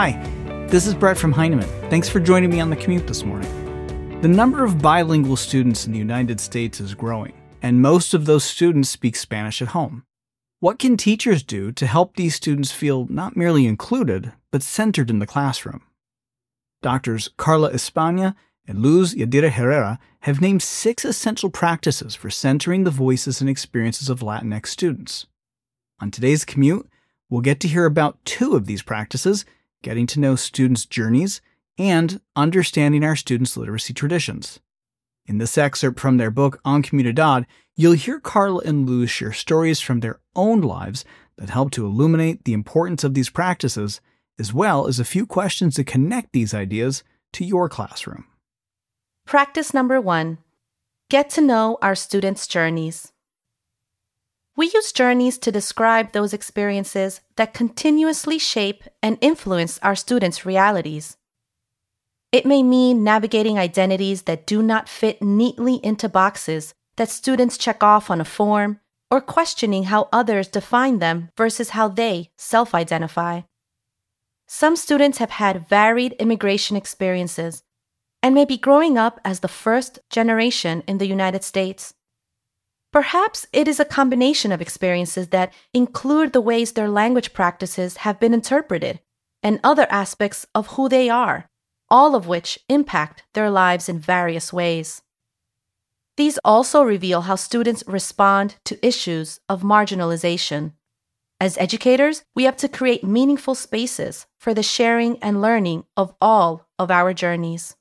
Hi, this is Brett from Heinemann. Thanks for joining me on the commute this morning. The number of bilingual students in the United States is growing, and most of those students speak Spanish at home. What can teachers do to help these students feel not merely included, but centered in the classroom? Doctors Carla España and Luz Yadira Herrera have named six essential practices for centering the voices and experiences of Latinx students. On today's commute, we'll get to hear about two of these practices getting to know students' journeys and understanding our students' literacy traditions. In this excerpt from their book En Comunidad, you'll hear Carla and Luz share stories from their own lives that help to illuminate the importance of these practices, as well as a few questions to connect these ideas to your classroom. Practice number one get to know our students' journeys. We use journeys to describe those experiences that continuously shape and influence our students' realities. It may mean navigating identities that do not fit neatly into boxes that students check off on a form, or questioning how others define them versus how they self identify. Some students have had varied immigration experiences and may be growing up as the first generation in the United States. Perhaps it is a combination of experiences that include the ways their language practices have been interpreted and other aspects of who they are, all of which impact their lives in various ways. These also reveal how students respond to issues of marginalization. As educators, we have to create meaningful spaces for the sharing and learning of all of our journeys.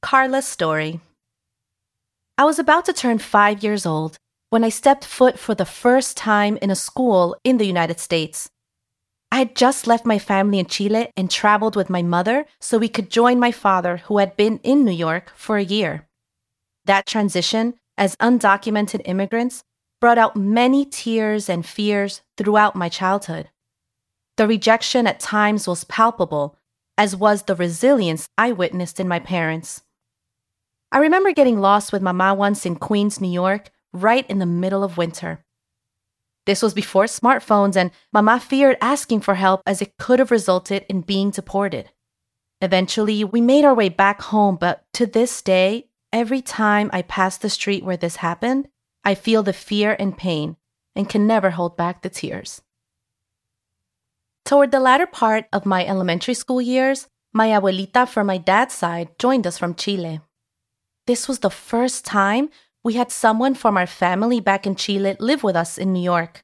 Carla's story. I was about to turn five years old when I stepped foot for the first time in a school in the United States. I had just left my family in Chile and traveled with my mother so we could join my father, who had been in New York for a year. That transition, as undocumented immigrants, brought out many tears and fears throughout my childhood. The rejection at times was palpable, as was the resilience I witnessed in my parents. I remember getting lost with Mama once in Queens, New York, right in the middle of winter. This was before smartphones, and Mama feared asking for help as it could have resulted in being deported. Eventually, we made our way back home, but to this day, every time I pass the street where this happened, I feel the fear and pain and can never hold back the tears. Toward the latter part of my elementary school years, my abuelita from my dad's side joined us from Chile. This was the first time we had someone from our family back in Chile live with us in New York.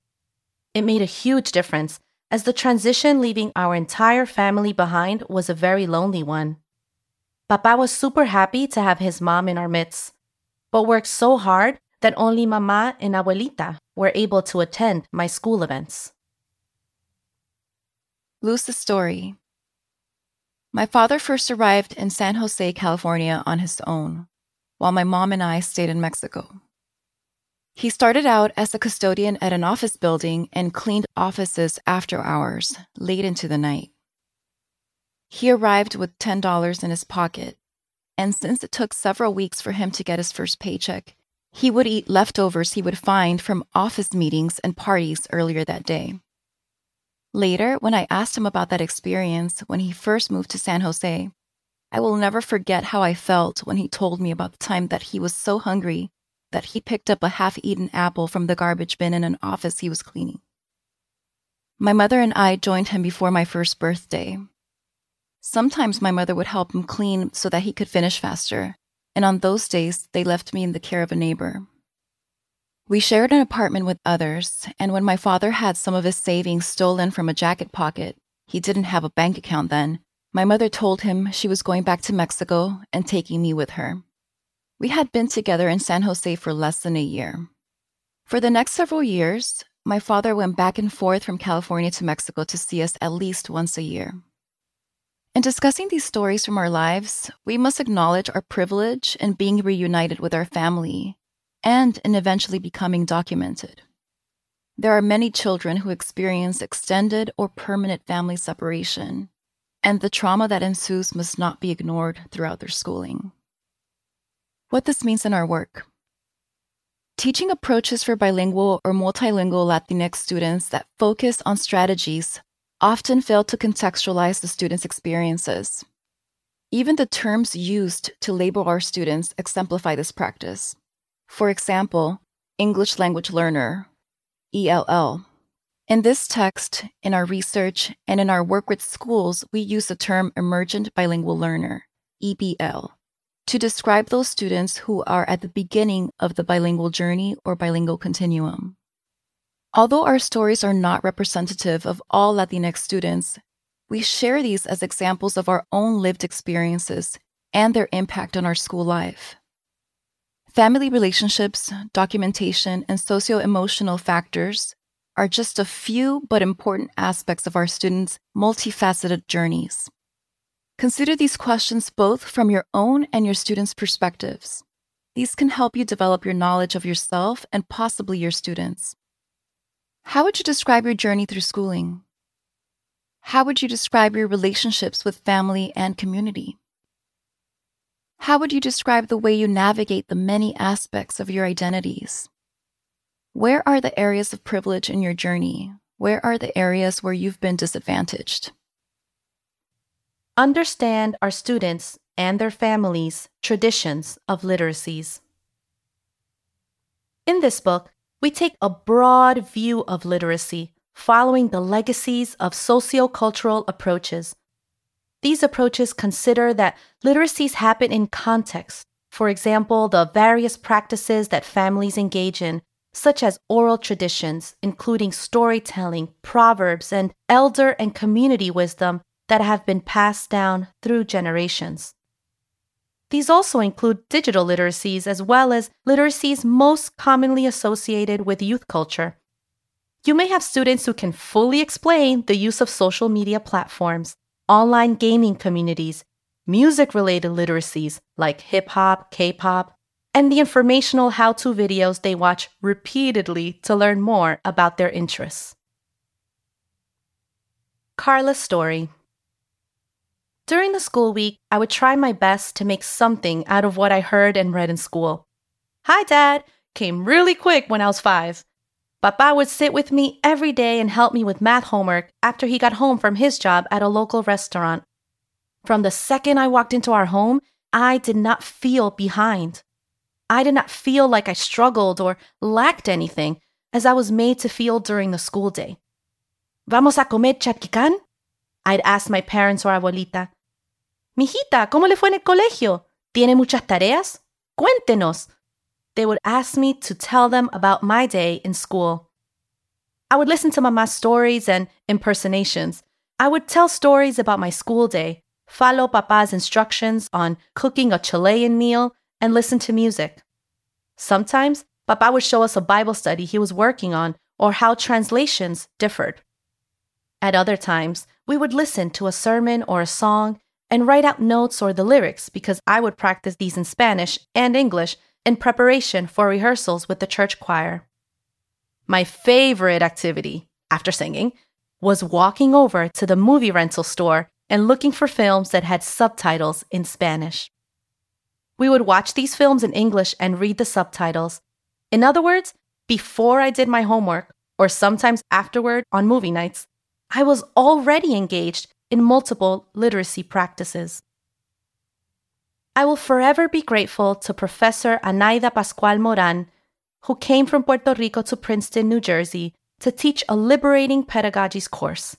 It made a huge difference, as the transition leaving our entire family behind was a very lonely one. Papa was super happy to have his mom in our midst, but worked so hard that only Mama and Abuelita were able to attend my school events. Luz's story. My father first arrived in San Jose, California on his own while my mom and I stayed in Mexico. He started out as a custodian at an office building and cleaned offices after hours, late into the night. He arrived with $10 in his pocket, and since it took several weeks for him to get his first paycheck, he would eat leftovers he would find from office meetings and parties earlier that day. Later, when I asked him about that experience when he first moved to San Jose, I will never forget how I felt when he told me about the time that he was so hungry that he picked up a half eaten apple from the garbage bin in an office he was cleaning. My mother and I joined him before my first birthday. Sometimes my mother would help him clean so that he could finish faster, and on those days, they left me in the care of a neighbor. We shared an apartment with others, and when my father had some of his savings stolen from a jacket pocket, he didn't have a bank account then, my mother told him she was going back to Mexico and taking me with her. We had been together in San Jose for less than a year. For the next several years, my father went back and forth from California to Mexico to see us at least once a year. In discussing these stories from our lives, we must acknowledge our privilege in being reunited with our family and in eventually becoming documented. There are many children who experience extended or permanent family separation and the trauma that ensues must not be ignored throughout their schooling. What this means in our work. Teaching approaches for bilingual or multilingual Latinx students that focus on strategies often fail to contextualize the students' experiences. Even the terms used to label our students exemplify this practice. For example, English language learner, ELL. In this text, in our research, and in our work with schools, we use the term emergent bilingual learner, EBL, to describe those students who are at the beginning of the bilingual journey or bilingual continuum. Although our stories are not representative of all Latinx students, we share these as examples of our own lived experiences and their impact on our school life. Family relationships, documentation, and socio emotional factors are just a few but important aspects of our students' multifaceted journeys. Consider these questions both from your own and your students' perspectives. These can help you develop your knowledge of yourself and possibly your students. How would you describe your journey through schooling? How would you describe your relationships with family and community? How would you describe the way you navigate the many aspects of your identities? Where are the areas of privilege in your journey? Where are the areas where you've been disadvantaged? Understand our students and their families' traditions of literacies. In this book, we take a broad view of literacy following the legacies of sociocultural approaches. These approaches consider that literacies happen in context, for example, the various practices that families engage in, such as oral traditions, including storytelling, proverbs, and elder and community wisdom that have been passed down through generations. These also include digital literacies as well as literacies most commonly associated with youth culture, you may have students who can fully explain the use of social media platforms, online gaming communities, music related literacies like hip hop, K pop, and the informational how to videos they watch repeatedly to learn more about their interests. Carla's story. During the school week, I would try my best to make something out of what I heard and read in school. Hi, Dad! came really quick when I was five. Papa would sit with me every day and help me with math homework after he got home from his job at a local restaurant. From the second I walked into our home, I did not feel behind. I did not feel like I struggled or lacked anything as I was made to feel during the school day. ¿Vamos a comer charquicán? I'd ask my parents or abuelita. Mijita, ¿cómo le fue en el colegio? ¿Tiene muchas tareas? Cuéntenos they would ask me to tell them about my day in school. I would listen to Mama's stories and impersonations. I would tell stories about my school day, follow Papa's instructions on cooking a Chilean meal, and listen to music. Sometimes, Papa would show us a Bible study he was working on or how translations differed. At other times, we would listen to a sermon or a song and write out notes or the lyrics because I would practice these in Spanish and English in preparation for rehearsals with the church choir. My favorite activity, after singing, was walking over to the movie rental store and looking for films that had subtitles in Spanish. We would watch these films in English and read the subtitles. In other words, before I did my homework, or sometimes afterward on movie nights, I was already engaged in multiple literacy practices. I will forever be grateful to Professor Anaida Pascual Moran, who came from Puerto Rico to Princeton, New Jersey, to teach a liberating pedagogies course,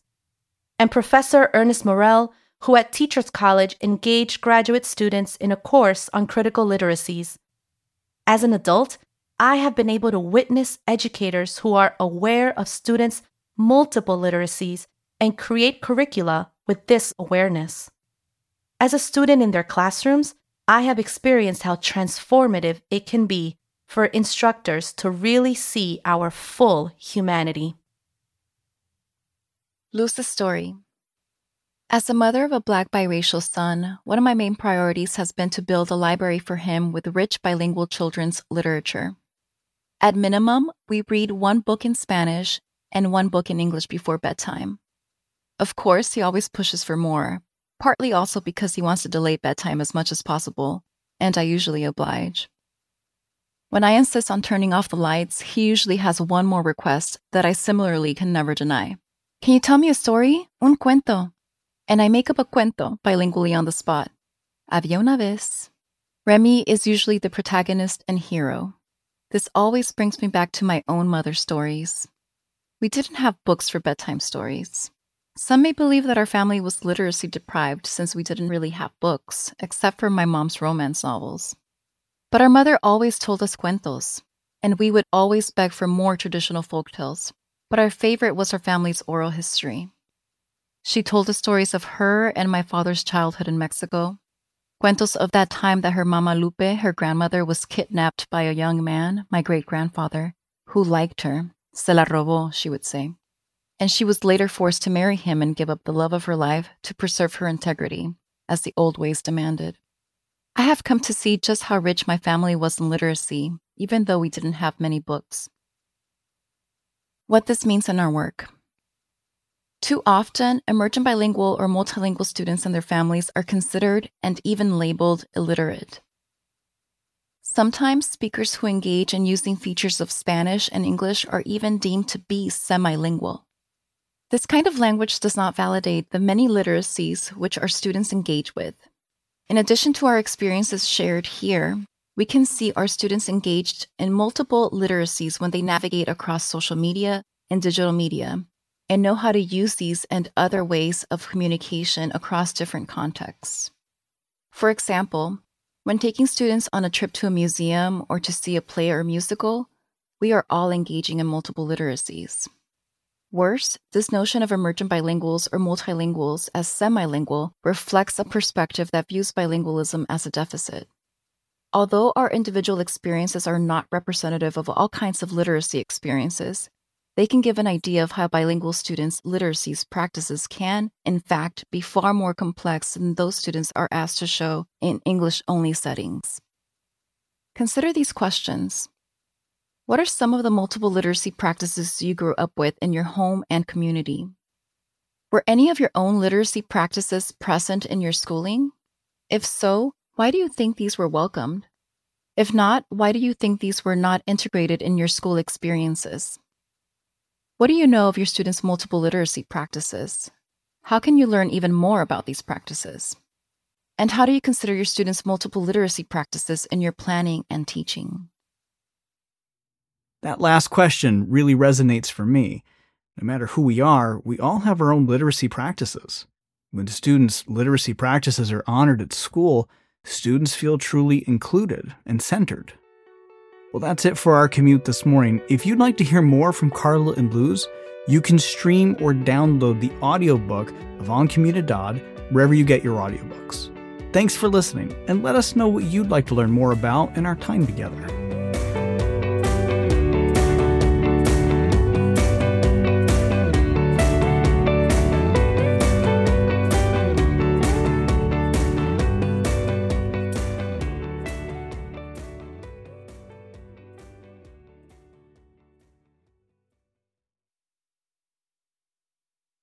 and Professor Ernest Morrell, who at Teachers College engaged graduate students in a course on critical literacies. As an adult, I have been able to witness educators who are aware of students' multiple literacies and create curricula with this awareness. As a student in their classrooms, I have experienced how transformative it can be for instructors to really see our full humanity. Luz's story. As the mother of a Black biracial son, one of my main priorities has been to build a library for him with rich bilingual children's literature. At minimum, we read one book in Spanish and one book in English before bedtime. Of course, he always pushes for more, partly also because he wants to delay bedtime as much as possible, and I usually oblige. When I insist on turning off the lights, he usually has one more request that I similarly can never deny Can you tell me a story? Un cuento. And I make up a cuento bilingually on the spot. Había una vez. Remy is usually the protagonist and hero. This always brings me back to my own mother's stories. We didn't have books for bedtime stories. Some may believe that our family was literacy deprived since we didn't really have books, except for my mom's romance novels. But our mother always told us cuentos, and we would always beg for more traditional folk tales. But our favorite was her family's oral history. She told the stories of her and my father's childhood in Mexico, cuentos of that time that her Mama Lupe, her grandmother, was kidnapped by a young man, my great grandfather, who liked her. Se la robó, she would say. And she was later forced to marry him and give up the love of her life to preserve her integrity, as the old ways demanded. I have come to see just how rich my family was in literacy, even though we didn't have many books. What this means in our work. Too often, emergent bilingual or multilingual students and their families are considered and even labeled illiterate. Sometimes speakers who engage in using features of Spanish and English are even deemed to be semilingual. This kind of language does not validate the many literacies which our students engage with. In addition to our experiences shared here, we can see our students engaged in multiple literacies when they navigate across social media and digital media and know how to use these and other ways of communication across different contexts. For example, when taking students on a trip to a museum or to see a play or musical, we are all engaging in multiple literacies. Worse, this notion of emergent bilinguals or multilinguals as semilingual reflects a perspective that views bilingualism as a deficit. Although our individual experiences are not representative of all kinds of literacy experiences, they can give an idea of how bilingual students' literacy practices can, in fact, be far more complex than those students are asked to show in English only settings. Consider these questions what are some of the multiple literacy practices you grew up with in your home and community? Were any of your own literacy practices present in your schooling? If so, why do you think these were welcomed? If not, why do you think these were not integrated in your school experiences? What do you know of your students' multiple literacy practices? How can you learn even more about these practices? And how do you consider your students' multiple literacy practices in your planning and teaching? That last question really resonates for me. No matter who we are, we all have our own literacy practices. When students' literacy practices are honored at school, students feel truly included and centered. Well, that's it for our commute this morning. If you'd like to hear more from Carla and Luz, you can stream or download the audiobook of En Comunidad wherever you get your audiobooks. Thanks for listening, and let us know what you'd like to learn more about in our time together.